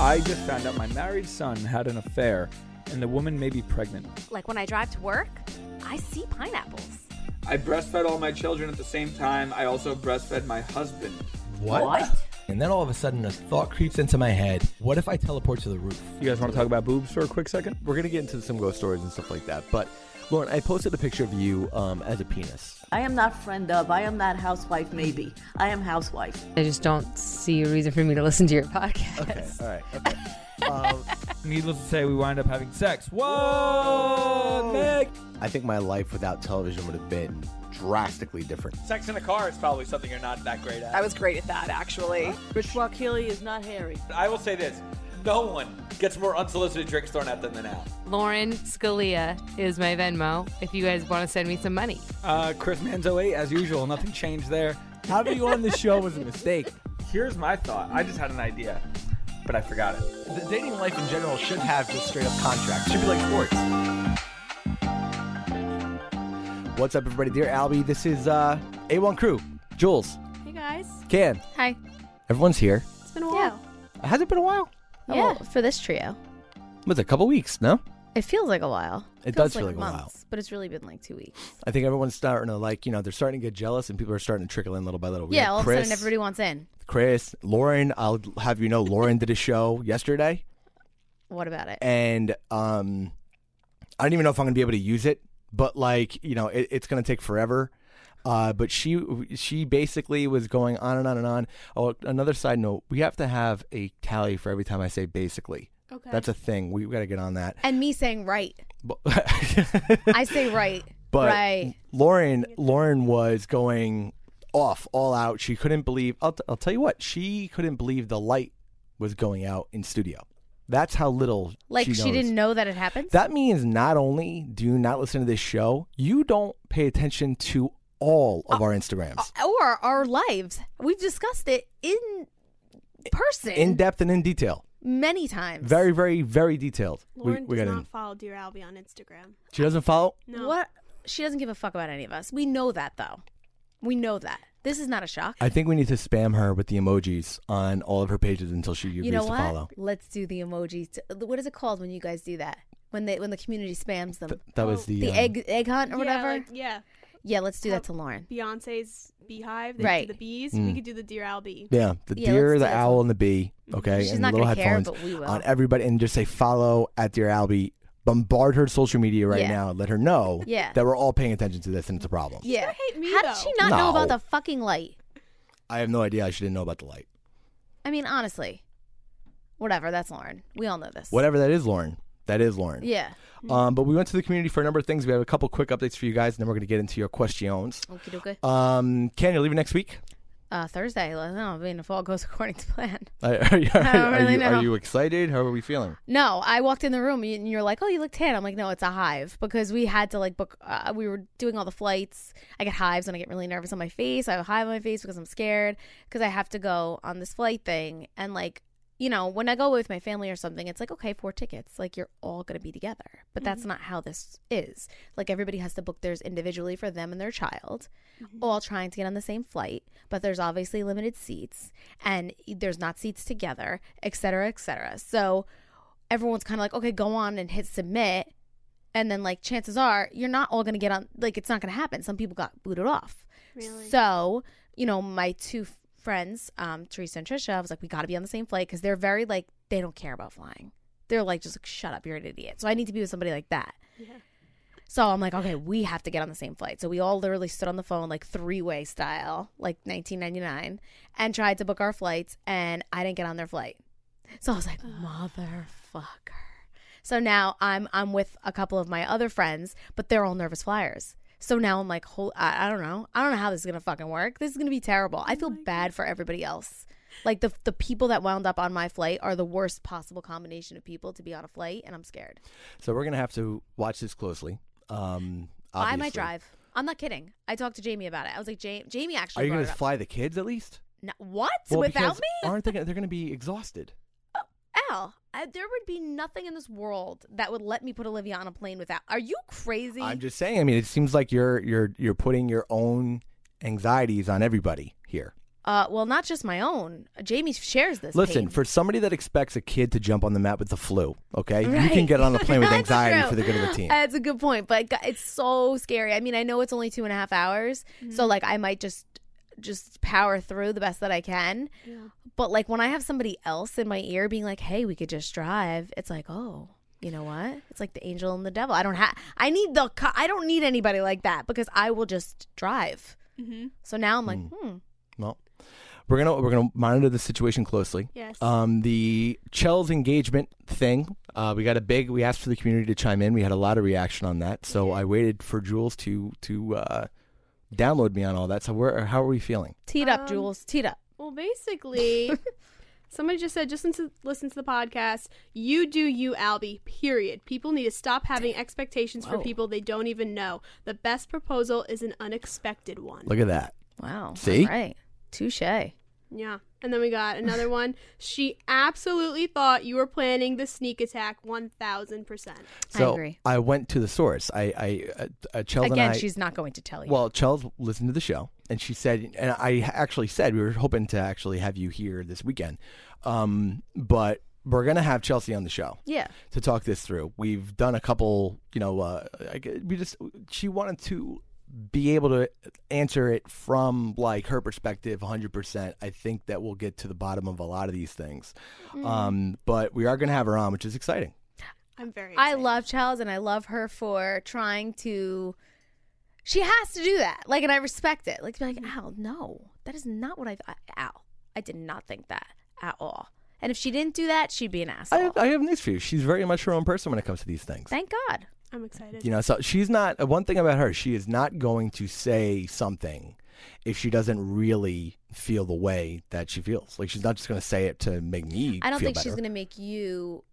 I just found out my married son had an affair, and the woman may be pregnant. Like when I drive to work, I see pineapples. I breastfed all my children at the same time. I also breastfed my husband. What? And then all of a sudden, a thought creeps into my head. What if I teleport to the roof? You guys want to talk about boobs for a quick second? We're gonna get into some ghost stories and stuff like that. But Lauren, I posted a picture of you um, as a penis. I am not friend of. I am not housewife. Maybe I am housewife. I just don't see a reason for me to listen to your podcast. Okay, all right. Okay. um, Needless to say, we wind up having sex. Whoa, Meg! I think my life without television would have been drastically different. Sex in a car is probably something you're not that great at. I was great at that, actually. Rich Healy is not hairy. I will say this: no one gets more unsolicited drinks thrown at them than Al. Lauren Scalia is my Venmo if you guys want to send me some money. Uh, Chris Manzo 8, as usual. Nothing changed there. Having you on the show was a mistake. Here's my thought. I just had an idea, but I forgot it. The dating life in general should have just straight up contracts. Should be like sports. What's up, everybody? Dear Albie, this is uh, A1 Crew. Jules, Hey guys. Can, Hi. everyone's here. It's been a while. Has it been a while? Yeah, for this trio. Was it a couple weeks? No, It feels like a while. it does feel like a while. months, but it's really been like two weeks. I think everyone's starting to like, you know, they're starting to get jealous, and people are starting to trickle in little by little. We yeah, all Chris, of a sudden everybody wants in. Chris, Lauren. I'll have you know, Lauren did a show yesterday, What about it? and um, I don't even know if I'm gonna be able to use it, but like, you know, it, it's gonna take forever. Uh, but she she basically was going on and on and on. Oh, another side note: we have to have a tally for every time I say basically. Okay. That's a thing. We've got to get on that. And me saying right. I say right. But right. Lauren, Lauren was going off, all out. She couldn't believe. I'll, t- I'll tell you what. She couldn't believe the light was going out in studio. That's how little Like she, she, didn't know that it happened. That means not only do you not listen to this show, you don't pay attention to all of our Instagrams, or our lives. We've discussed it in person in depth and in detail. many times. Very, very, very detailed. Lauren we, we does got not in. follow Dear Albie on Instagram. She doesn't follow. No. What? She doesn't give a fuck about any of us. We know that though. We know that. This is not a shock. I think we need to spam her with the emojis on all of her pages until she agrees you know to what? follow. Let's do the emojis. t- What is it called when you guys do that? When they when the community spams them. Th- that was the the um, egg egg hunt or Yeah, whatever. like- yeah. Yeah, let's do that to Lauren. Beyonce's beehive. They Right. Do the bees. Mm. We could do the Dear Albie. Yeah, the Yeah, deer, let's the do that owl, one. and the bee. Okay, She's and not little gonna care, headphones but we will. on everybody, and just say follow at Dear Albie. Bombard her social media right Yeah. now. Let her know Yeah. that we're all paying attention to this, and it's a problem. Yeah. hate me, How did she not know about No. the fucking light? I have no idea. She didn't know about the light. I mean, honestly. Whatever, that's Lauren. We all know this. Whatever that is, Lauren. That is Lauren. Yeah. Um, but we went to the community for a number of things. We have a couple quick updates for you guys, and then we're going to get into your questions. Okay, dokie. Um, Ken, you're leaving next week. Uh, Thursday. I don't know. I mean, if all goes according to plan. Are, are, you, I don't are really you, know. are you excited? How are we feeling? No, I walked in the room and you're like, "Oh, you look tan." I'm like, "No, it's a hive because we had to like book. Uh, we were doing all the flights. I get hives when I get really nervous on my face. I have a hive on my face because I'm scared because I have to go on this flight thing. And like, you know, when I go with my family or something, it's like, okay, four tickets. Like you're all gonna be together. But that's mm-hmm. not how this is. Like everybody has to book theirs individually for them and their child, mm-hmm. all trying to get on the same flight. But there's obviously limited seats, and there's not seats together, et cetera, et cetera. So everyone's kind of like, okay, go on and hit submit. And then, like, chances are you're not all going to get on, like, it's not going to happen. Some people got booted off. Really? So, you know, my two friends, um, Teresa and Trisha, I was like, we got to be on the same flight because they're very, like, they don't care about flying. They're like, just like, shut up, you're an idiot. So I need to be with somebody like that. Yeah. So I'm like, okay, we have to get on the same flight. So we all literally stood on the phone, like three way style, like 1999, and tried to book our flights, and I didn't get on their flight. So I was like, motherfucker. So now I'm I'm with a couple of my other friends, but they're all nervous flyers. So now I'm like, whole, I, I don't know, I don't know how this is gonna fucking work. This is gonna be terrible. I feel bad for everybody else. Like the the people that wound up on my flight are the worst possible combination of people to be on a flight, and I'm scared. So we're gonna have to watch this closely. Um, I might drive. I'm not kidding. I talked to Jamie about it. I was like, Jamie, Jamie actually. Are you gonna it up. fly the kids at least? No, what Well, without me? Aren't they? Gonna, they're gonna be exhausted. Oh, Al, I, there would be nothing in this world that would let me put Olivia on a plane without. Are you crazy? I'm just saying. I mean, it seems like you're you're you're putting your own anxieties on everybody here. uh, well, not just my own. Jamie shares this. Listen, pain. for somebody that expects a kid to jump on the mat with the flu, okay, you can get on the plane with anxiety true. for the good of the team. That's a good point, but it's so scary. I mean, I know it's only two and a half hours, so like I might just just power through the best that I can. Yeah. But like when I have somebody else in my ear being like, "Hey, we could just drive," it's like, oh. You know what? It's like the angel and the devil. I don't have. I need the. co- I don't need anybody like that because I will just drive. Mm-hmm. So now I'm like, hmm. Well, we're gonna we're gonna monitor the situation closely. Yes. Um, the Chell's engagement thing, uh, we got a big. We asked for the community to chime in. We had a lot of reaction on that, so I waited for Jules to to uh, download me on all that. So where how are we feeling? Teed up, Um, Jules. Teed up. Well, basically, somebody just said, just listen to, listen to the podcast. You do you, Albie, period. People need to stop having expectations for people they don't even know. The best proposal is an unexpected one. Look at that. Wow. See? All right. Touche. Yeah. And then we got another one. She absolutely thought you were planning the sneak attack 1000%. So agree. I went to the source. I I uh, uh, Chels and Again, I. she's not going to tell you. Well, Chels listened to the show, and she said, and I actually said we were hoping to actually have you here this weekend, um, but we're gonna have Chelsea on the show yeah. to talk this through. We've done a couple, you know, uh, I, g- we just she wanted to be able to answer it from like her perspective 100% i think that we'll get to the bottom of a lot of these things um, but we are going to have her on which is exciting I'm very I love Chels and I love her for trying to. She has to do that. Like, and I respect it. Like, to be like, Al, no, that is not what I. I Al, I did not think that at all. And if she didn't do that, she'd be an asshole. have, I have news for you she's very much her own person when it comes to these things Thank God. I'm excited. You know, so she's not. uh, One thing about her, she is not going to say something if she doesn't really feel the way that she feels. Like she's not just going to say it to make me. I don't feel think she's going to make you.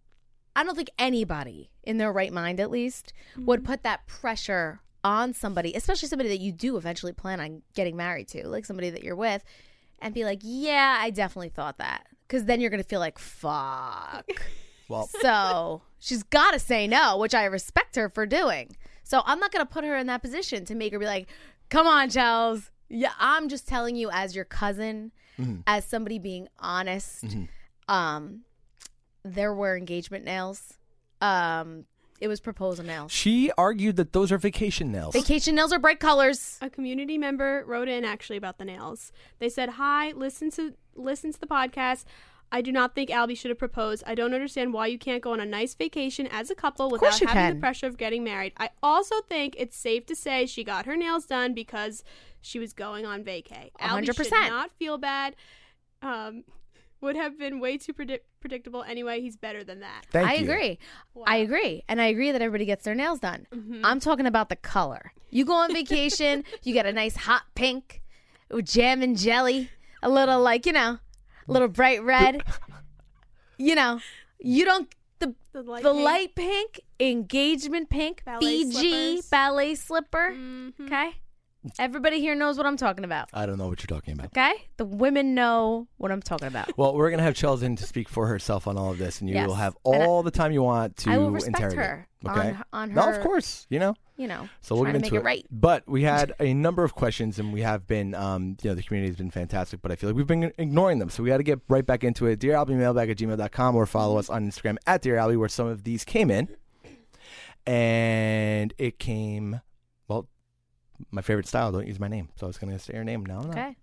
I don't think anybody in their right mind, at least, would put that pressure on somebody, especially somebody that you do eventually plan on getting married to, like somebody that you're with, and be like, "Yeah, I definitely thought that," because then you're going to feel like, "Fuck." Well, so she's got to say no, which I respect her for doing. So I'm not going to put her in that position to make her be like, "Come on, Chels." Yeah, I'm just telling you as your cousin, Mm-hmm. as somebody being honest. Um, there were engagement nails. Um, it was proposal nails. she argued that those are vacation nails. Vacation nails are bright colors. a community member wrote in actually about the nails. They said, "Hi, listen to listen to the podcast. I do not think Albie should have proposed. I don't understand why you can't go on a nice vacation as a couple without having can. the pressure of getting married. I also think it's safe to say she got her nails done because she was going on vacay. A Albie hundred should percent. not feel bad. Um, would have been way too predict- predictable anyway. He's better than that. Thank I you. agree. I agree. And I agree that everybody gets their nails done. I'm talking about the color. You go on vacation, you get a nice hot pink with jam and jelly, a little like, you know, a little bright red. You know, you don't the The light the pink. light pink, engagement pink, Ballet Fiji slippers. ballet slipper. Mhm. Okay? Everybody here knows what I'm talking about. I don't know what you're talking about. Okay? The women know what I'm talking about. Well, we're gonna have Chels in to speak for herself on all of this, and you Yes. will have And I- all the time you want to I will respect interrogate. her Okay. on, on her. no, of course. You know. You know, So we'll trying get to into make it right. But we had a number of questions, and we have been, um, you know, the community has been fantastic. But I feel like we've been ignoring them, so we got to get right back into it. Dear Albie, mailbag at gmail.com, or follow us on Instagram at Dear Albie, where some of these came in, and it came, my favorite style. Don't use my name, so I was going to say your name. No, no. Okay.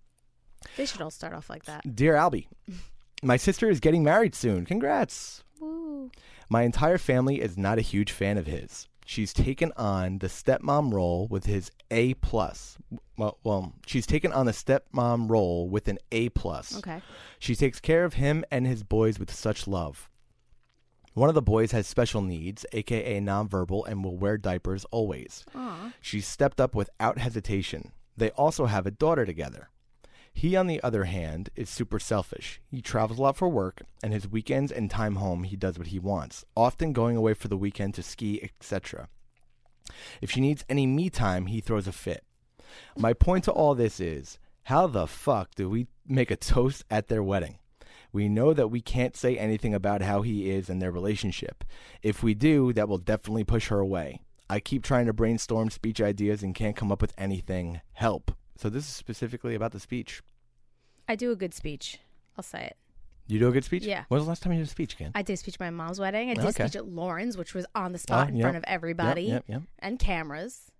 They should all start off like that. Dear Albie, my sister is getting married soon. Congrats. Woo. My entire family is not a huge fan of his. She's taken on the stepmom role with his A plus. Well, well, she's taken on the stepmom role with an A plus. Okay. She takes care of him and his boys with such love. One of the boys has special needs, aka nonverbal, and will wear diapers always. Aw. She stepped up without hesitation. They also have a daughter together. He, on the other hand, is super selfish. He travels a lot for work, and his weekends and time home, he does what he wants, often going away for the weekend to ski, etc. If she needs any me time, he throws a fit. My point to all this is how the fuck do we make a toast at their wedding? We know that we can't say anything about how he is in their relationship. If we do, that will definitely push her away. I keep trying to brainstorm speech ideas and can't come up with anything. Help. So this is specifically about the speech. I do a good speech. I'll say it. You do a good speech? Yeah. When was the last time you did a speech, Ken? I did a speech at my mom's wedding. I did Okay. a speech at Lauren's, which was on the ah, spot Oh, in yep. front of everybody Yep, yep, yep. and cameras.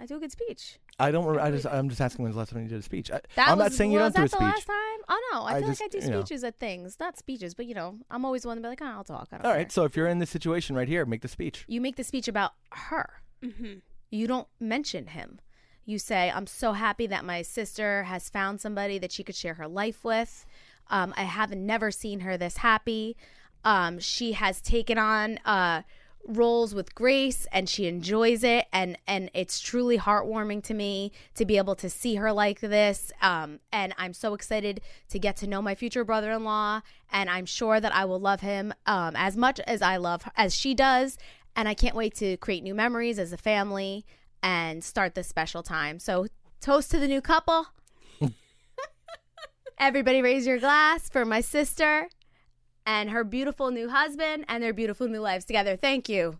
I do a good speech. I don't. re- I just. I'm just asking when's the last time you did a speech. I, That I'm not saying you don't do a that the last speech. time? Oh no, I, I feel just, like I do you know. speeches at things, not speeches, but you know, I'm always one to be like, oh, I'll talk. I don't All care. right. So if you're in this situation right here, make the speech. you make the speech about her. Mm-hmm. You don't mention him. You say, I'm so happy that my sister has found somebody that she could share her life with. Um, I haven't never seen her this happy. Um, she has taken on uh, roles with grace and she enjoys it. And and it's truly heartwarming to me to be able to see her like this. Um, and i'm so excited to get to know my future brother-in-law. And i'm sure that i will love him um, as much as i love as she does. And i can't wait to create new memories as a family and start this special time. So toast to the new couple. Everybody raise your glass for my sister and her beautiful new husband and their beautiful new lives together. Thank you.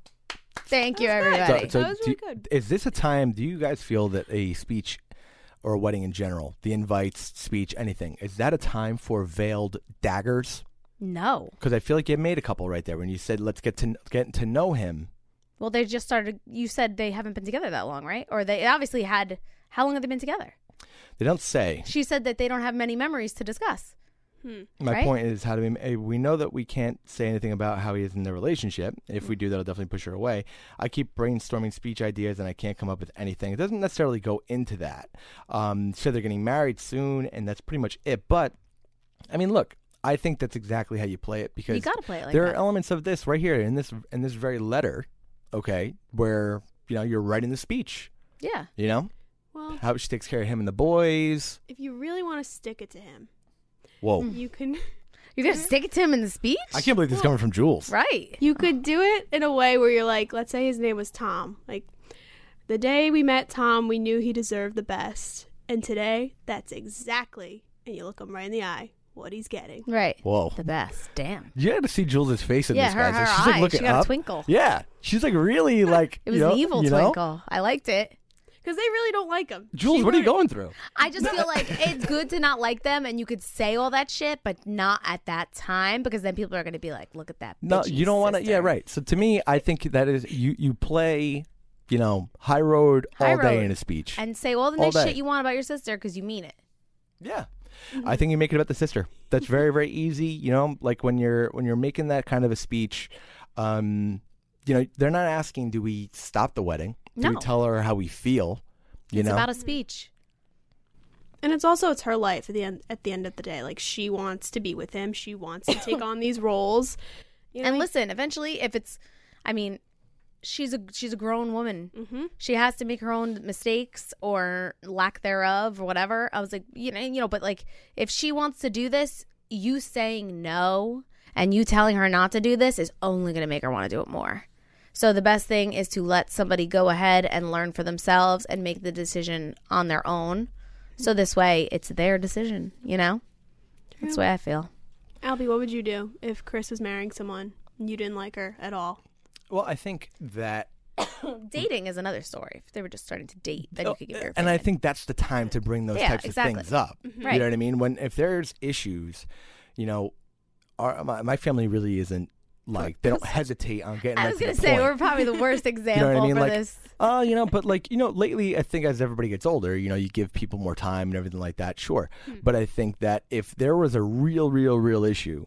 Thank you, everybody. So, That was do really you- good. Is this a time? Do you guys feel that a speech or a wedding in general, the invites, speech, anything, is that a time for veiled daggers? no. Because I feel like you made a couple right there when you said, "Let's get to get to know him." Well, they just started. You said they haven't been together that long, right? Or they obviously had. How long have they been together? They don't say. She said that they don't have many memories to discuss. My Right? point is, how do we? eh, We know that we can't say anything about how he is in the relationship. If we do, that'll definitely push her away. I keep brainstorming speech ideas, and I can't come up with anything. It doesn't necessarily go into that. Um, so they're getting married soon, and that's pretty much it. But I mean, look, I think that's exactly how you play it because You got to play it like there that. are elements of this right here in this in this very letter, okay, where you know you're writing the speech. yeah. You know Well, how she takes care of him and the boys. if you really want to stick it to him, Whoa, you can You're gonna stick it to him in the speech, I can't believe this is coming from Jules. right? you could do it in a way where you're like, let's say his name was Tom. Like the day we met Tom, we knew he deserved the best, and today that's exactly, and you look him right in the eye, what he's getting. Right. Whoa. The best. Damn. You had to see Jules' face in Yeah, this, her- guys. her she's like eyes, looking she got a twinkle. Yeah, she's like really like. It was you know, an evil you know? twinkle. I liked it. Because they really don't like him. Jules, She what are you going through? I just feel like it's good to not like them, and you could say all that shit, but not at that time because then people are going to be like, "Look at that." No, you don't want to. Yeah, right. So to me, I think that is you. You play, you know, high road High all day in a speech. and say all the All nice day. shit you want about your sister because you mean it. Yeah. Mm-hmm. I think you make it about the sister. That's very, very easy. You know, like when you're when you're making that kind of a speech, um, you know, they're not asking, do we stop the wedding? Do we tell her how we feel? You it's know, about a speech. And it's also it's her life at the end at the end of the day. Like she wants to be with him. She wants to take on these roles. You know, and listen, eventually, if it's, I mean, she's a she's a grown woman. Mm-hmm. She has to make her own mistakes or lack thereof or whatever. I was like, you know, you know, but like, if she wants to do this, you saying no and you telling her not to do this is only going to make her want to do it more. So the best thing is to let somebody go ahead and learn for themselves and make the decision on their own. So this way, it's their decision. You know, that's the way I feel. Albie, what would you do if Chris was marrying someone and you didn't like her at all? well, I think that Dating is another story. If they were just starting to date, then you oh, could give your Oh, and I think that's the time to bring those Yeah, types exactly. of things up. Mm-hmm. Right. You know what I mean? When if there's issues, you know, our my, my family really isn't like they don't hesitate on getting. I was to gonna say point. we're probably the worst example You know I mean? for Like, this. uh, you know, but like, you know, lately I think as everybody gets older, you know, you give people more time and everything like that, sure. Hmm. But I think that if there was a real, real, real issue,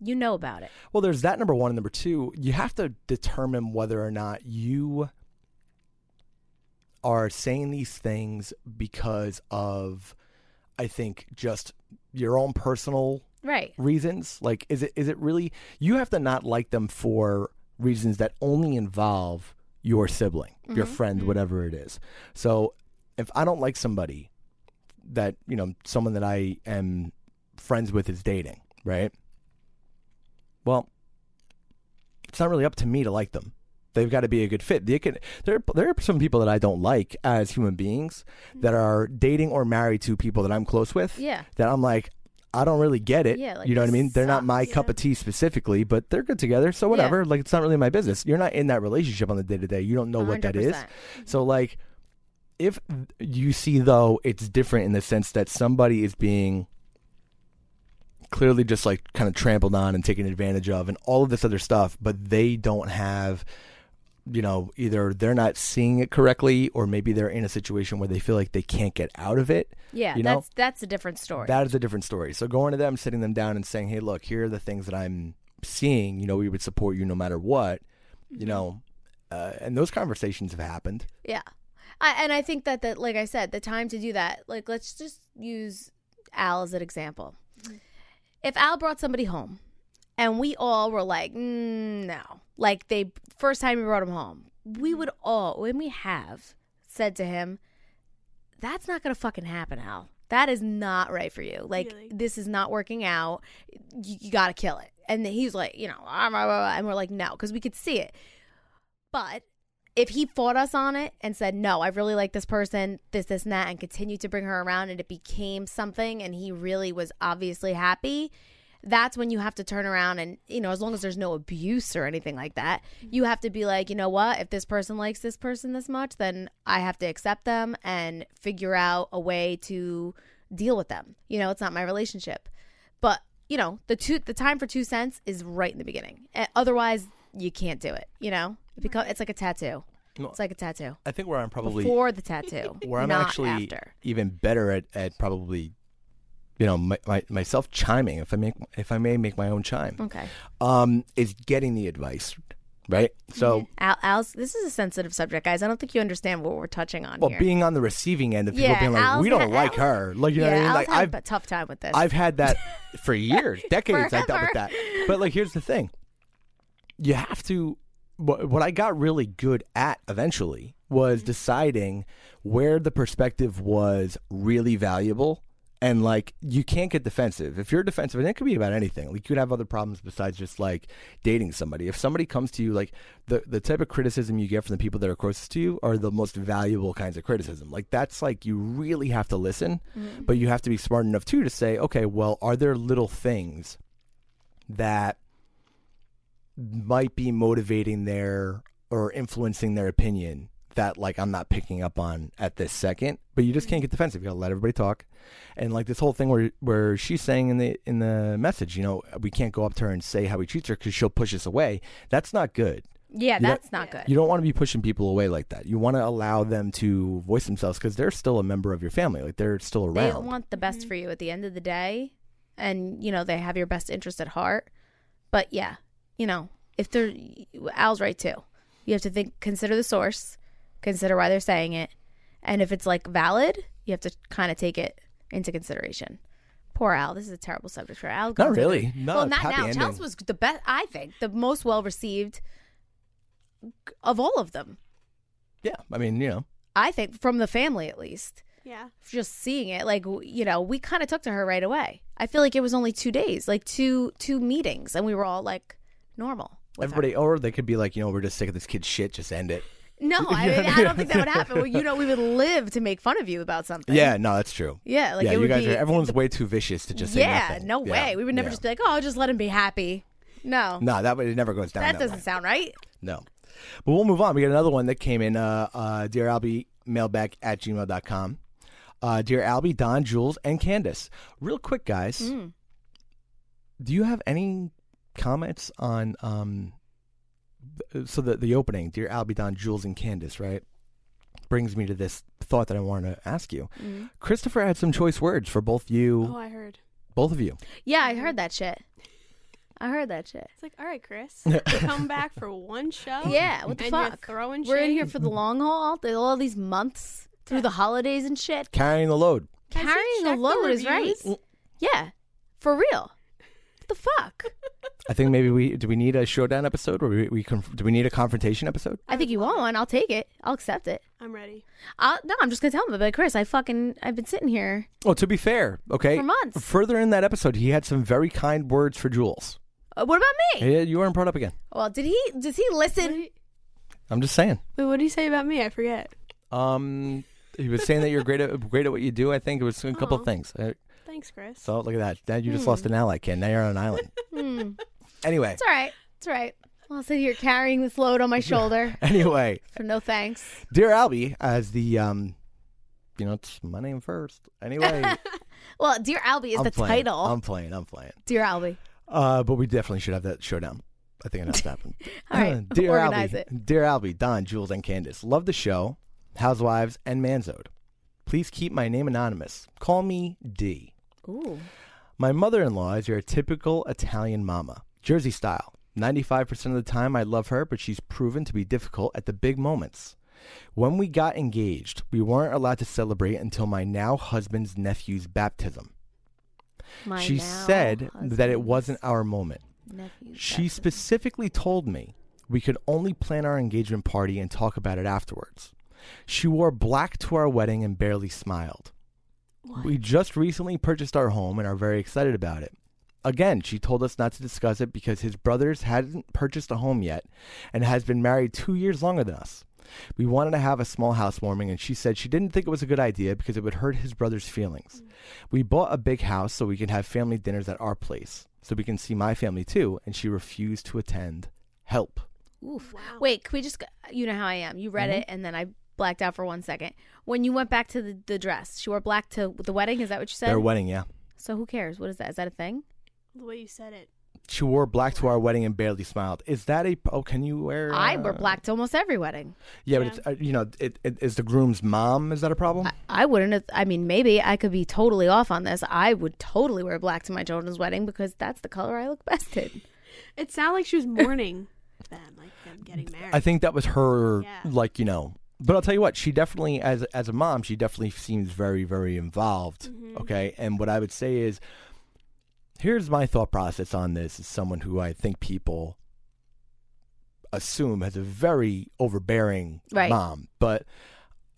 You know about it. well, there's that number one. And number two, you have to determine whether or not you are saying these things because of, I think, just your own personal Right. reasons? Like, is it is it really? You have to not like them for reasons that only involve your sibling, your mm-hmm. friend, mm-hmm. whatever it is. So, if I don't like somebody that you know someone that I am friends with is dating, right? Well, it's not really up to me to like them. They've got to be a good fit. They can, there, there are some people that I don't like as human beings that mm-hmm. are dating or married to people that I'm close with. Yeah. That I'm like, I don't really get it. Yeah, like, you know what I mean? They're not my cup of tea specifically, but they're good together. So whatever. Like it's not really my business. You're not in that relationship on the day to day. You don't know what that is. So like, if you see though, it's different in the sense that somebody is being clearly just like kind of trampled on and taken advantage of, and all of this other stuff, but they don't have. You know, either they're not seeing it correctly, or maybe they're in a situation where they feel like they can't get out of it. Yeah, you know? that's that's a different story. That is a different story. So going to them, sitting them down, and saying, "Hey, look, here are the things that I'm seeing. You know, we would support you no matter what. You know." Uh, and those conversations have happened. Yeah. I, and I think that, that, like I said, the time to do that, like, let's just use Al as an example. If Al brought somebody home and we all were like, mm, no, like they, first time we brought him home, we would all, when we have said to him, that's not to fucking happen, Al. That is not right for you. Like, Really? this is not working out. You, you got to kill it. And he's like, you know, ah, blah, blah, blah. and we're like, no, because we could see it. But if he fought us on it and said, no, I really like this person, this, this, and that, and continued to bring her around and it became something and he really was obviously happy, that's when you have to turn around and, you know, as long as there's no abuse or anything like that, you have to be like, you know what? If this person likes this person this much, then I have to accept them and figure out a way to deal with them. You know, it's not my relationship. But, you know, the two the time for two cents is right in the beginning. Otherwise, you can't do it, you know? It becomes it's like a tattoo. It's like a tattoo. I think where I'm probably Before the tattoo. where I'm actually after. even better at, at probably, you know, my, my, myself chiming if I make if I may make my own chime, Okay. um, is getting the advice, right? So, Al, Al's this is a sensitive subject, guys. I don't think you understand what we're touching on well, here. being on the receiving end of people Yeah, being like, Al's we don't had- like Al- her, like you know what I mean? Like had I've a tough time with this. I've had that for years, decades. I dealt with that. But like, here's the thing: you have to. What, what I got really good at eventually was Mm-hmm. deciding where the perspective was really valuable. And like, you can't get defensive. If you're defensive, and it could be about anything. Like, you could have other problems besides just like dating somebody. If somebody comes to you, like the the type of criticism you get from the people that are closest to you are the most valuable kinds of criticism. Like, that's like you really have to listen, mm-hmm. but you have to be smart enough too to say, okay, well, are there little things that might be motivating their or influencing their opinion that like I'm not picking up on at this second. But you just can't get defensive. You gotta let everybody talk. And like this whole thing where where she's saying in the in the message, you know, we can't go up to her and say how he treats her because she'll push us away. That's not good. yeah, you that's not good. You don't want to be pushing people away like that. You want to allow them to voice themselves because they're still a member of your family. Like they're still around. They want the best mm-hmm. for you at the end of the day, and you know they have your best interest at heart. But yeah, you know if they're Al's right too. You have to think, consider the source, consider why they're saying it, and if it's like valid, you have to kind of take it into consideration. Poor Al. This is a terrible subject for Al. Not really. No, well, not happy now. ending. Chelsea was the best. I think the most well received of all of them. yeah, I mean, you know, I think from the family at least Yeah. just seeing it like you know we kind of took to her right away i feel like it was only two days like two two meetings and we were all like normal with her. everybody, or they could be like, you know, we're just sick of this kid's shit. Just end it. No I, mean, I don't think that would happen well, you know we would live to make fun of you about something Yeah, no, that's true. yeah like yeah, it you would guys be are. Everyone's way too vicious to just say yeah nothing. no Yeah, way we would never yeah. just be like oh just let him be happy no No, that way it never goes down. that That, doesn't way. sound right No. But we'll move on. We got another one that came in. Uh, uh, Dear Albie, mailbag at gmail.com. Uh, Dear Albie, Don, Jules, and Candace. Real quick, guys. Mm. Do you have any comments on um, so the the opening, Dear Albie, Don, Jules, and Candace, right? Brings me to this thought that I wanted to ask you. Mm. Christopher had some choice words for both you, Oh, I heard. both of you. yeah i heard that shit i heard that shit It's like, all right, Chris, come back for one show. yeah what the and you're fuck throwing we're in here for the long haul the- all these months through the holidays and shit Carrying the load. Has carrying the checked load is right. Yeah, for real. What the fuck? I think maybe we do we need a showdown episode or we, we conf- do we need a confrontation episode? I think you want one. I'll take it. I'll accept it. I'm ready. I'll, no, I'm just gonna tell him. But Chris, I fucking I've been sitting here Well, to be fair, okay. for months. Further in that episode, he had some very kind words for Jules. Uh, what about me? Yeah, you weren't brought up again. Well, did he? Does he listen? he- I'm just saying. Wait, what did he say about me? I forget. Um, he was saying that you're great at great at what you do. I think it was a couple Aw. of things. Uh, Thanks, Chris. So look at that. Now you just lost an ally, Ken. Now you're on an island. Hmm. Anyway, It's all right. It's all right. I'll sit here carrying this load on my shoulder anyway, for no thanks. dear Albie, as the um, you know, it's my name first. Anyway, Well, Dear Albie is I'm the playing. title. I'm playing. I'm playing. Dear Albie. Uh, but we definitely should have that showdown. I think it has to happen. All right, dear organize Albie, it. dear Albie, Don, Jules, and Candace, love the show, Housewives, and Manzo'd. Please keep my name anonymous. Call me D. Ooh. My mother-in-law is your typical Italian mama, Jersey style. 95% of the time I love her, but she's proven to be difficult at the big moments. When we got engaged, we weren't allowed to celebrate until my now husband's nephew's baptism. My she said that it wasn't our moment. nephew's She baptism. specifically told me we could only plan our engagement party and talk about it afterwards. She wore black to our wedding and barely smiled. We just recently purchased our home and are very excited about it. Again, she told us not to discuss it because his brothers hadn't purchased a home yet and has been married two years longer than us. We wanted to have a small housewarming, and she said she didn't think it was a good idea because it would hurt his brother's feelings. We bought a big house so we can have family dinners at our place, so we can see my family too, and she refused to attend. Help. Oof. Wow. Wait, can we just? go- You know how I am. You read Mm-hmm. it and then I blacked out for one second. When you went back to the, the dress, she wore black to the wedding. Is that what you said? Their wedding, yeah. so who cares? What is that? Is that a thing? The way you said it. She wore black to our wedding and barely smiled. Is that a? Oh, can you wear? I wear uh, black to almost every wedding. Yeah, but it's, uh, you know, it, it is the groom's mom. Is that a problem? I, I wouldn't. Have, I mean, maybe I could be totally off on this. I would totally wear black to my children's wedding because that's the color I look best in. It sounded like she was mourning them, like them getting married. I think that was her, Yeah. like you know. But I'll tell you what, she definitely, as as a mom, she definitely seems very, very involved. Mm-hmm. Okay, and what I would say is, here's my thought process on this: as someone who I think people assume has a very overbearing Right. mom, but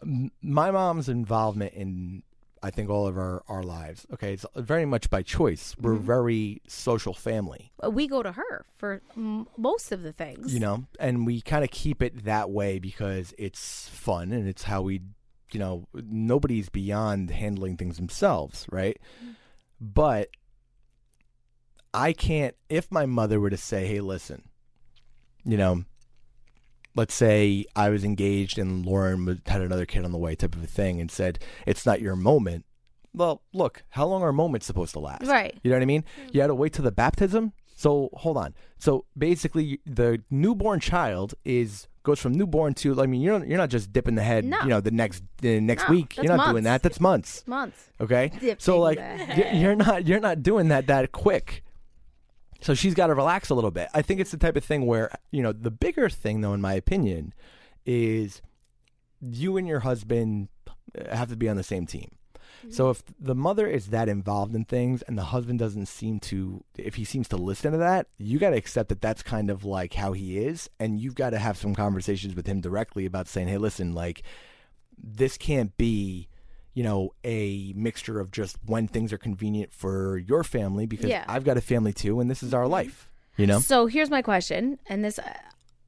m- my mom's involvement in. I think all of our, our lives. Okay, it's very much by choice. We're Mm-hmm. very social family. We go to her for m- most of the things. you know and we kind of keep it that way because it's fun and it's how we you know nobody's beyond handling things themselves right but i can't if my mother were to say hey listen you know let's say i was engaged and lauren had another kid on the way type of a thing and said it's not your moment well look how long are moments supposed to last Right. you know what I mean? Hmm. You had to wait till the baptism. So hold on. So basically, the newborn child is goes from newborn to. I mean, you're not, you're not just dipping the head. No. You know, the next the next No, week. You're not doing that. That's months. Months. Okay. Dipping so like, you're not you're not doing that that quick. So she's got to relax a little bit. I think it's the type of thing where you know the bigger thing, though, in my opinion, is you and your husband have to be on the same team. So mm-hmm. if the mother is that involved in things and the husband doesn't seem to, if he seems to listen to that, you got to accept that that's kind of like how he is, and you've got to have some conversations with him directly about saying, "Hey, listen, like this can't be." You know, a mixture of just when things are convenient for your family because Yeah. I've got a family too, and this is our life. You know, So here's my question, and this uh,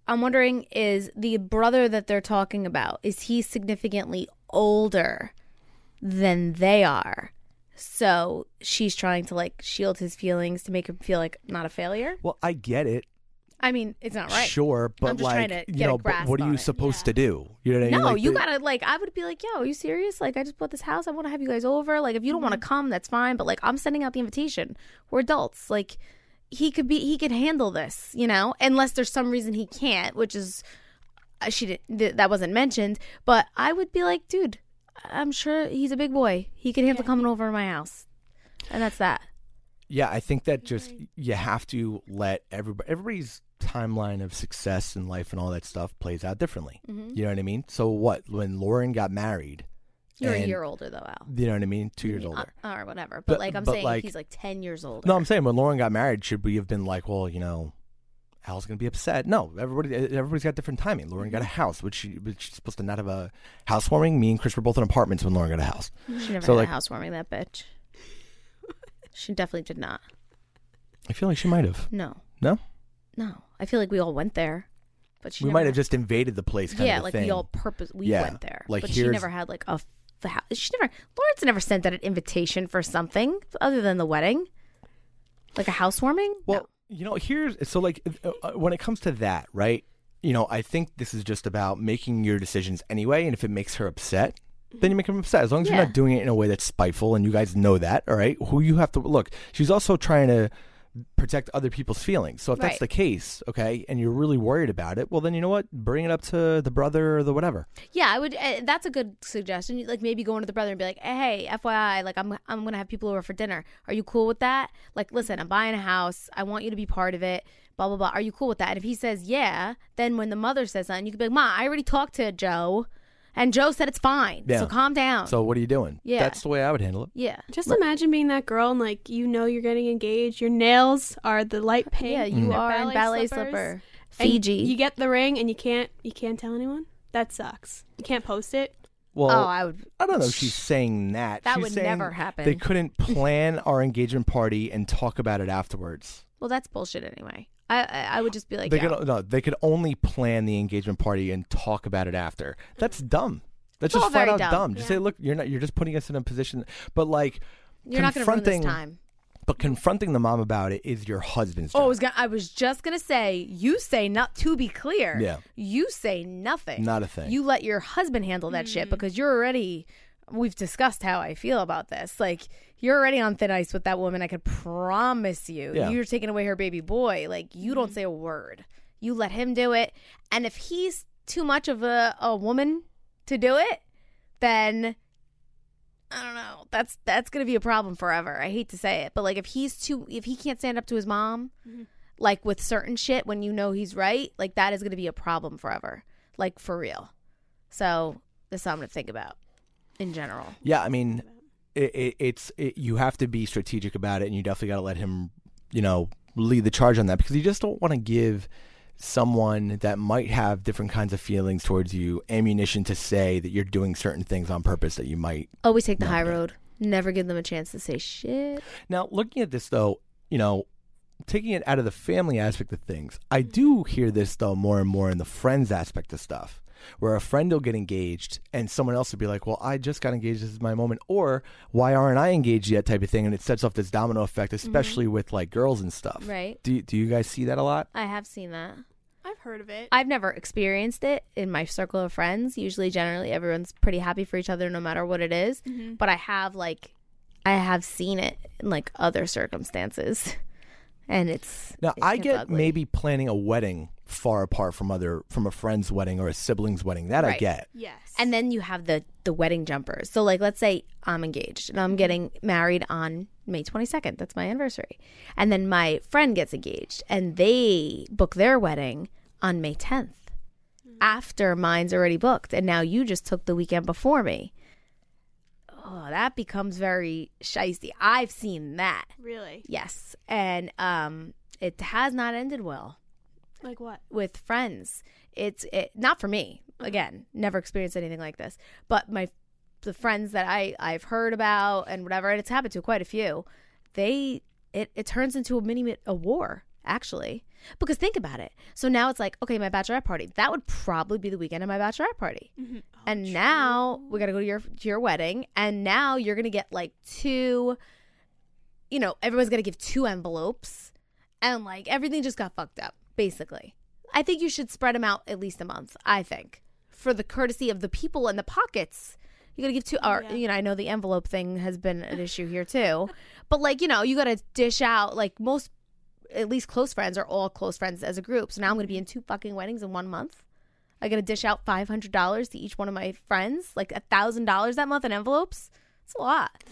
I'm wondering is the brother that they're talking about is he significantly older than they are? So she's trying to like shield his feelings to make him feel like not a failure. well, I get it, I mean, it's not right. sure, but I'm just like, trying to you get a know, but grasp what are on you it. supposed to do? You know what I mean? No, Like, you the- gotta like. I would be like, "Yo, are you serious? Like, I just bought this house. I want to have you guys over. Like, if you don't want to come, that's fine. But like, I'm sending out the invitation. We're adults. Like, he could be. He could handle this. You know, unless there's some reason he can't, which is uh, she didn't. Th- that wasn't mentioned. But I would be like, dude, I'm sure he's a big boy. He could handle coming over to my house, and that's that. Yeah, I think that just you have to let everybody everybody's timeline of success in life and all that stuff plays out differently. Mm-hmm. You know what I mean? So what when Lauren got married You're a year older though, Al. You know what I mean? Two years Uh, older. or whatever. But, But- like I'm but, saying, like- he's like ten years older. No, I'm saying when Lauren got married, should we have been like, well, you know, Al's gonna be upset? No, everybody, everybody's got different timing. Lauren got a house, which she, supposed to not have a housewarming. Me and Chris were both in apartments when Lauren got a house. She never So, had like- a housewarming. That bitch. She definitely did not. I feel like she might have. No. No, No. I feel like we all went there, but she we might have just invaded the place. Kind yeah, of like thing. we all purpose we Yeah, went there, like but she never had like a. She never. Lawrence never sent out an invitation for something other than the wedding, like a housewarming. Well, No. you know, here's so like uh, uh, when it comes to that, right? You know, I think this is just about making your decisions anyway, and if it makes her upset, then you make her upset. As long as Yeah. you're not doing it in a way that's spiteful, and you guys know that, all right? Who you have to look. She's also trying to protect other people's feelings. So if that's the case, okay, and you're really worried about it, well, then you know what? Bring it up to the brother or the whatever. Yeah, I would. Uh, that's a good suggestion. Like maybe going to the brother and be like, "Hey, FYI, like I'm I'm gonna have people over for dinner. Are you cool with that? Like, listen, I'm buying a house. I want you to be part of it. Blah blah blah. Are you cool with that?" And if he says yeah, then when the mother says something, you could be like, "Ma, I already talked to Joe, and Joe said it's fine. Yeah. So calm down." So what are you doing? Yeah. That's the way I would handle it. yeah, Just imagine being that girl and like you know you're getting engaged. Your nails are the light pink. yeah, you your are in ballet slippers, slipper, and Fiji. You get the ring and you can't you can't tell anyone. That sucks. You can't post it. Well, oh, I would. I don't know if she's saying that. That She's would saying never happen. They couldn't plan our engagement party and talk about it afterwards. Well, that's bullshit anyway. I I, I would just be like, they yeah. could no, they could only plan the engagement party and talk about it after. That's dumb. That's It's all just flat very out dumb. dumb. Just Yeah. say, look, you're not. You're just putting us in a position. But like, You're not going to ruin this confronting- time. but confronting the mom about it is your husband's Oh, I job. was, gonna, I was just gonna say. You say not to be clear. Yeah. You say nothing. Not a thing. You let your husband handle that shit mm-hmm. because you're already. We've discussed how I feel about this. Like you're already on thin ice with that woman. I could promise you. Yeah. You're taking away her baby boy. Like you don't mm-hmm. say a word. You let him do it. And if he's too much of a, a woman to do it, then I don't know. That's that's gonna be a problem forever. I hate to say it, but like if he's too, if he can't stand up to his mom, mm-hmm. like with certain shit, when you know he's right, like that is gonna be a problem forever, like for real. So that's something to think about in general. yeah, I mean, it, it, it's it, you have to be strategic about it, and you definitely got to let him, you know, lead the charge on that because you just don't want to give someone that might have different kinds of feelings towards you ammunition to say that you're doing certain things on purpose that you might Always take the high road. Never give them a chance to say shit. Now, looking at this though, you know, taking it out of the family aspect of things, I do hear this though more and more in the friends aspect of stuff, where a friend will get engaged and someone else will be like, "Well, I just got engaged. This is my moment," or "Why aren't I engaged yet?" type of thing, and it sets off this domino effect, mm-hmm. especially with like girls and stuff. Right. Do Do you guys see that a lot? I have seen that. I've heard of it. I've never experienced it in my circle of friends. Usually, generally, everyone's pretty happy for each other no matter what it is. Mm-hmm. But I have like, I have seen it in like other circumstances, and it's Now, it- I get ugly. maybe planning a wedding far apart from other from a friend's wedding or a sibling's wedding. That I Right. get. yes. And then you have the the wedding jumpers. So like let's say I'm engaged and I'm getting married on May 22nd. That's my anniversary. And then my friend gets engaged and they book their wedding on May 10th. After mine's already booked and now you just took the weekend before me. Oh, that becomes very shisty. I've seen that. really, Yes. And um it has not ended well like what? with friends. It's it not for me. Again, never experienced anything like this. But my the friends that I I've heard about and whatever, and it's happened to quite a few. They it it turns into a mini a war actually. Because think about it. So now it's like, okay, my bachelorette party. That would probably be the weekend of my bachelorette party. Mm-hmm. Oh, and now we got to go to your to your wedding and now you're going to get like two you know, everyone's going to give two envelopes and like everything just got fucked up basically. I think you should spread them out at least a month, I think, for the courtesy of the people and the pockets. You got to give two or Yeah. you know, I know the envelope thing has been an issue here too. But like, you know, you got to dish out like most at least close friends are all close friends as a group. So now I'm going to be in two fucking weddings in one month. I got to dish out five hundred dollars to each one of my friends, like a thousand dollars that month in envelopes. It's a lot.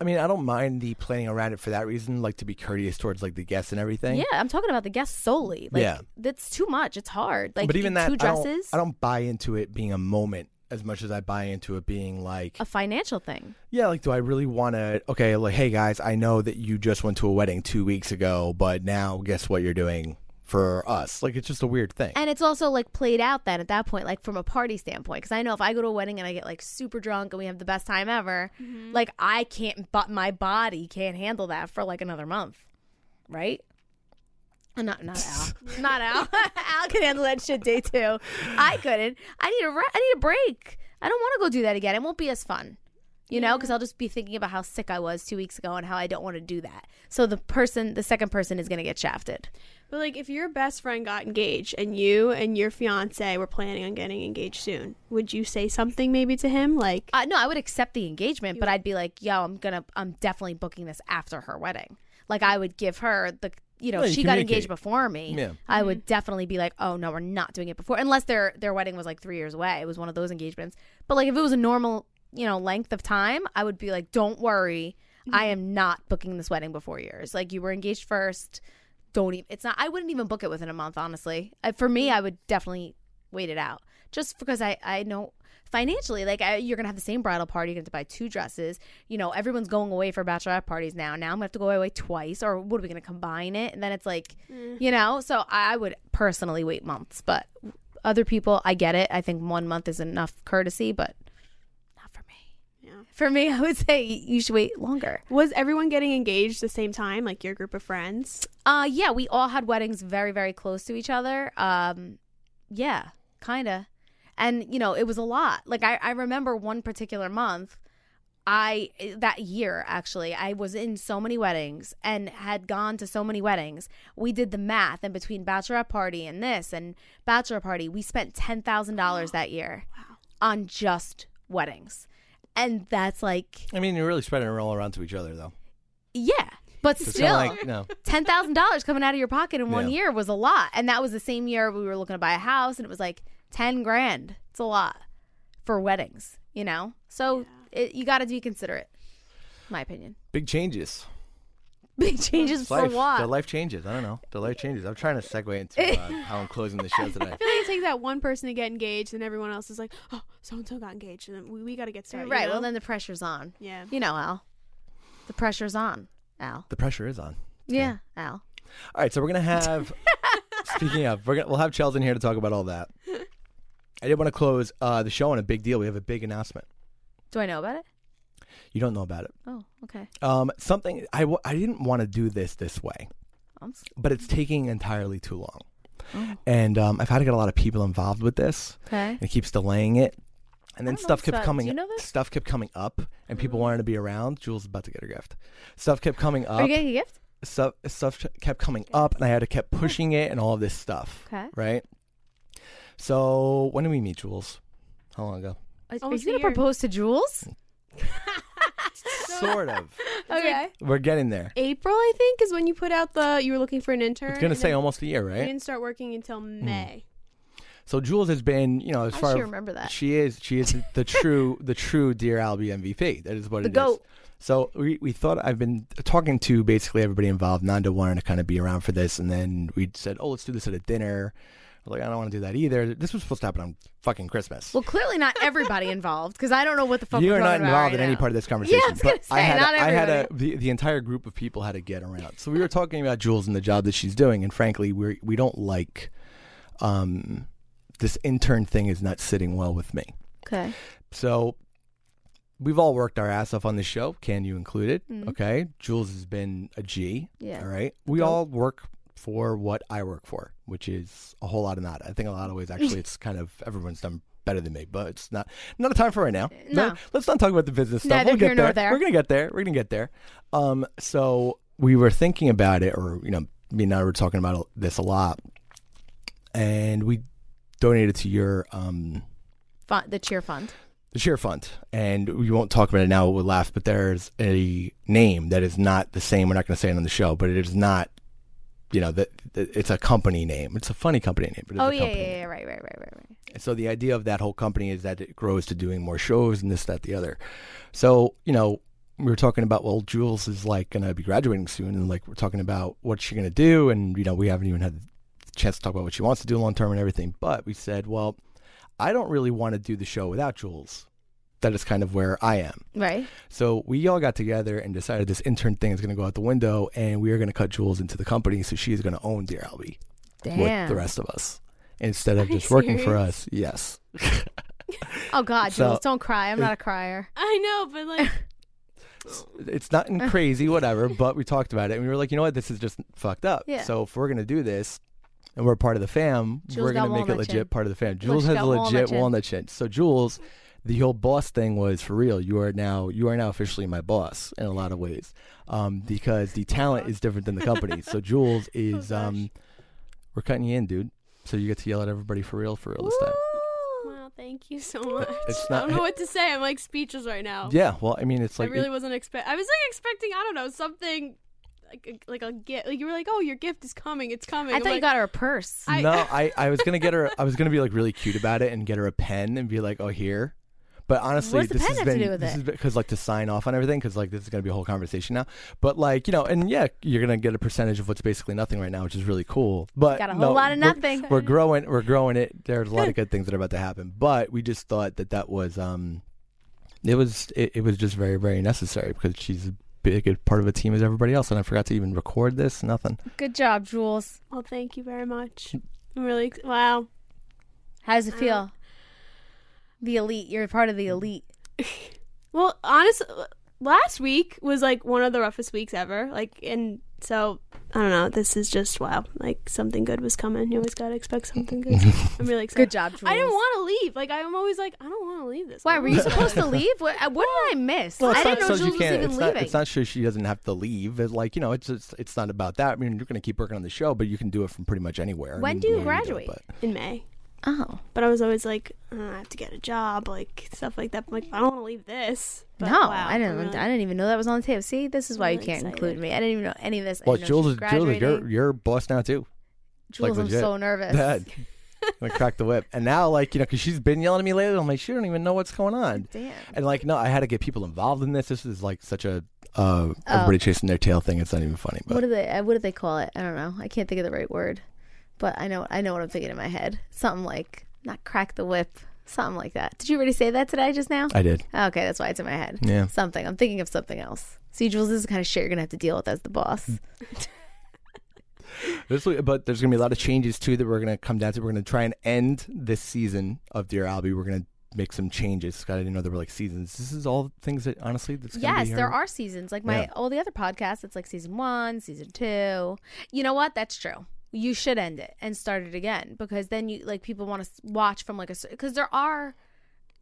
I mean, I don't mind the planning around it for that reason, like to be courteous towards like the guests and everything. Yeah, I'm talking about the guests solely. Like, Yeah. that's too much. It's hard. Like, but even that, two I don't- dresses. I don't, buy into it being a moment as much as I buy into it being like a financial thing. Yeah, like, do I really want to? Okay, like, hey guys, I know that you just went to a wedding two weeks ago, but now guess what you're doing for us? Like, it's just a weird thing. And it's also like played out then at that point, like from a party standpoint. Because I know if I go to a wedding and I get like super drunk and we have the best time ever, like I can't, but my body can't handle that for like another month, right? Uh, Not not Al, not Al. Al can handle that shit day two. I couldn't. I need a re- I need a break. I don't want to go do that again. It won't be as fun, you know, because I'll just be thinking about how sick I was two weeks ago and how I don't want to do that. So the person, the second person, is gonna get shafted. But like, if your best friend got engaged and you and your fiance were planning on getting engaged soon, would you say something maybe to him? Like, Uh, no, I would accept the engagement, but I'd be like, "Yo, I'm gonna, I'm definitely booking this after her wedding." Like, I would give her the, you know, Yeah, you she got engaged before me. Yeah. I would definitely be like, "Oh no, we're not doing it before," unless their their wedding was like three years away. It was one of those engagements. But like, if it was a normal, you know, length of time, I would be like, "Don't worry, I am not booking this wedding before yours. Like, you were engaged first. Don't even. It's not. I wouldn't even book it within a month. Honestly, for me, I would definitely wait it out just because I I know financially like I, you're gonna have the same bridal party you're gonna have to buy two dresses you know everyone's going away for bachelorette parties now now i'm gonna have to go away twice or what are we gonna combine it and then it's like mm. you know so i would personally wait months but other people i get it i think one month is enough courtesy but not for me Yeah. for me i would say you should wait longer was everyone getting engaged the same time? Like your group of friends? Uh yeah, we all had weddings very very close to each other. Um yeah, kind of. And you know, it was a lot. Like I I remember one particular month I that year actually, I was in so many weddings and had gone to so many weddings. We did the math and between bachelorette party and this and bachelor party, we spent $10,000 that year on just weddings. And that's like I mean, you're really spreading it all around to each other, though. yeah, but It's still kinda like, no. ten thousand dollars coming out of your pocket in one Yeah. year was a lot, and that was the same year we were looking to buy a house, and it was like ten grand. It's a lot for weddings, you know. So it, you got to be considerate. My opinion. Big changes. Big changes It's for life. what? The life changes. I don't know. The life changes. I'm trying to segue into uh, how I'm closing the show today. I feel like it takes that one person to get engaged, and everyone else is like, "Oh, so and so got engaged, and we, we got to get started." you right. Well, then the pressure's on. yeah. You know, Al. The pressure's on, Al. The pressure is on. Yeah, Al. All right, so we're gonna have. speaking of, we're gonna we'll have Chels in here to talk about all that. I did want to close uh, the show on a big deal. We have a big announcement. Do I know about it? You don't know about it. Oh, okay. Um, something I, w- I didn't want to do this this way, I'm s- but it's taking entirely too long, Oh. and um, I've had to get a lot of people involved with this. okay. and it keeps delaying it. And then stuff kept about- coming. do you know this? Stuff kept coming up, and people wanted to be around. Jules is about to get her gift. Stuff kept coming Are you up. getting a gift? Stuff stuff kept coming up, and I had to keep pushing it and all of this stuff. Okay. Right. So when did we meet, Jules? How long ago? Are, are you a gonna year. propose to Jules? sort of. Okay. We're getting there. April, I think, is when you put out the you were looking for an intern. It's gonna and say then almost a year, You right? Hmm. didn't start working until May. So Jules has been, you know, as How far does she as remember that? she is, she is the true, the true dear Albie MVP. That is what The it is. goat. So we, we thought I've been talking to basically everybody involved. Nando wanted to kind of be around for this, and then we said, "Oh, let's do this at a dinner." I like, "I don't want to do that either." This was supposed to happen on fucking Christmas. Well, clearly not everybody involved because I don't know what the fuck you we're are not involved right in any part of this conversation. Yeah, I was gonna but say, I had, not a, I had a the, the entire group of people had to get around. So we were talking about Jules and the job that she's doing, and frankly, we we don't like um, this intern thing is not sitting well with me. Okay. So we've all worked our ass off on this show, can you included? Mhm. Okay. Jules has been a G. Yeah. All right. We Goat. all work for what I work for, which is a whole lot of that. I think a lot of ways actually it's kind of everyone's done better than me, but it's not not a time for right now. No. let's not talk about the business stuff. Neither we'll get here nor there. there. We're gonna get there. We're gonna get there. Um so we were thinking about it or you know, me and I were talking about this a lot. And we donated to your um Fun, the cheer fund. the cheer fund and we won't talk about it now we'll laugh but there's a name that is not the same we're not going to say it on the show but it is not you know that it's a company name it's a funny company name but it's Oh a yeah, company yeah, yeah, right, right, right, right, right. so the idea of that whole company is that it grows to doing more shows and this that the other so you know we were talking about well jules is like going to be graduating soon and like we're talking about what she's going to do and you know we haven't even had the chance to talk about what she wants to do long term and everything but we said well I don't really want to do the show without Jules. That is kind of where I am. Right. So we all got together and decided this intern thing is going to go out the window, and we are going to cut Jules into the company, so she is going to own Dear Albie Damn. with the rest of us instead of Are you just working for us. Yes. Oh God, So- Jules, don't cry. I'm not a crier. I know, but like, it's nothing crazy, whatever. But we talked about it, and we were like, you know what, this is just fucked up. Yeah. So if we're gonna do this, and we're part of the fam, Jules we're gonna make it legit chin. part of the fam. Look, Jules has got a walnut legit chin. walnut chin. So Jules, the whole boss thing was for real. You are now you are now officially my boss in a lot of ways, um, because the talent is different than the company. so Jules is gosh. um, we're cutting you in, dude. So you get to yell at everybody for real, for real this time. wow, thank you so much. It's I don't know what to say. I'm like speechless right now. Yeah. Well, I mean, it's like I really wasn't expect. I was like expecting. I don't know something like a, like a gift. Like you were like, oh, your gift is coming. It's coming. I I'm thought you like, got her a purse. I- no, I, I was gonna get her. I was gonna be like really cute about it and get her a pen and be like, "Oh, here." But honestly, What does the this pen has have to been with this it? is because like to sign off on everything because like this is gonna be a whole conversation now. But like you know, and yeah, you're gonna get a percentage of what's basically nothing right now, which is really cool. But Got a no, whole lot of we're- nothing. We're growing. We're growing it. There's a lot of good things that are about to happen. But we just thought that that was um, it was it, it was just very very necessary because she's a big a part of a team as everybody else, and I forgot to even record this. Nothing. Good job, Jules. Well, thank you very much. I'm really ex- wow. How does it feel? The elite. You're part of the elite. Well, honestly, last week was like one of the roughest weeks ever. Like, and so I don't know. This is just wow. Like something good was coming. You always gotta expect something good. I'm really excited. Good job, Jules. I didn't want to leave. Like I'm always like, I don't want to leave this. Why were you supposed to leave? What, uh, what did I miss? Well, I didn't not know so Jules you was can't. even It's leaving. not, it's not sure she doesn't have to leave. It's like you know, it's it's, it's not about that. I mean, you're going to keep working on the show, but you can do it from pretty much anywhere. I When mean, do you wherever go, graduate? but- in May. Oh But I was always like, "Uh, I have to get a job, like stuff like that. I'm like, I don't want to leave this. But, no, wow, I didn't. I'm really- I didn't even know that was on the table. See, this is why you really can't excited. include me. I didn't even know any of this. I well, didn't know Jules is Jules, you're you're boss now too. Jules, I'm so nervous. Dad, I cracked the whip, and now like you know, because she's been yelling at me lately. I'm like, she don't even know what's going on. Damn. And like, no, I had to get people involved in this. This is like such a uh, everybody chasing their tail thing. It's not even funny. Oh. What do they? uh, What do they call it? I don't know. I can't think of the right word, but I know. I know what I'm thinking in my head. Something like not crack the whip. Something like that. Did you already say that today? Just now? I did. Oh, okay, that's why it's in my head. Yeah. Something. I'm thinking of something else. See, Jules, this is the kind of shit you're gonna have to deal with as the boss. This, but there's gonna be a lot of changes too that we're gonna come down to. We're gonna try and end this season of Dear Albie. We're gonna make some changes. Scott, I didn't know there were like seasons. This is all things that honestly that's yes, be there are seasons. Like my Yeah. all the other podcasts, it's like season one, season two. You know what? That's true. You should end it and start it again because then you like people want to watch from like a because there are,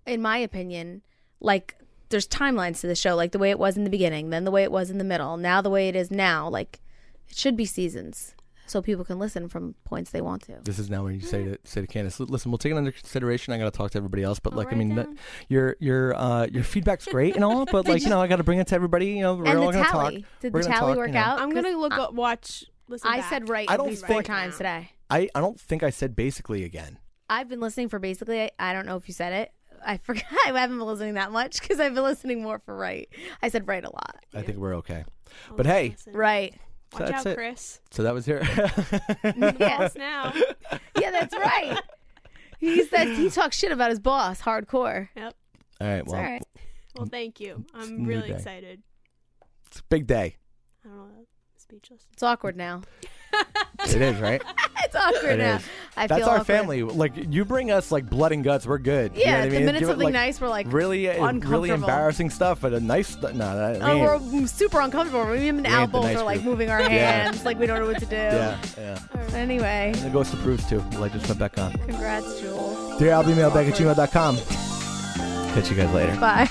in my opinion, like there's timelines to the show, like the way it was in the beginning, then the way it was in the middle, now the way it is now. Like it should be seasons so people can listen from points they want to. This is now when you say to say to Candace, listen, we'll take it under consideration. I got to talk to everybody else, but I'll like, I mean, that- your your uh, your feedback's great and all, but like, you know, I got to bring it to everybody. You know, we're and all the gonna tally. talk. Did We're the tally talk, work you know. out? I'm gonna look I, up, watch, listen. I back. said right I at don't least think- four times today. I I don't think I said basically again. I've been listening for basically. I, I don't know if you said it. I forgot. I haven't been listening that much because I've been listening more for right. I said right a lot. I think we're okay. I'll But hey, listen. Right. So watch that's out, it. Chris. So that was here. Yes. Boss now. Yeah, that's right. He says he talks shit about his boss, hardcore. Yep. all right. Well, all right. Well, thank you. It's a I'm new really day. excited. it's a big day. I don't know. Speechless. It's awkward now. It is, right? It's awkward It now. is. I That's feel our awkward. family. Like you bring us like blood and guts, we're good. You know Yeah, what I the mean? minute Give it, something like, nice, we're like really, uh, really uncomfortable. embarrassing stuff, but a nice. St- no, that, Oh, we we're super uncomfortable. We even ain't out the both nice are like group. moving our Yeah. hands, like we don't know what to do. yeah, yeah. But anyway, And it goes to proofs too. The light just went back on. congrats, Jules. Dear Albie, mailbag at gmail.com. Catch you guys later. Bye.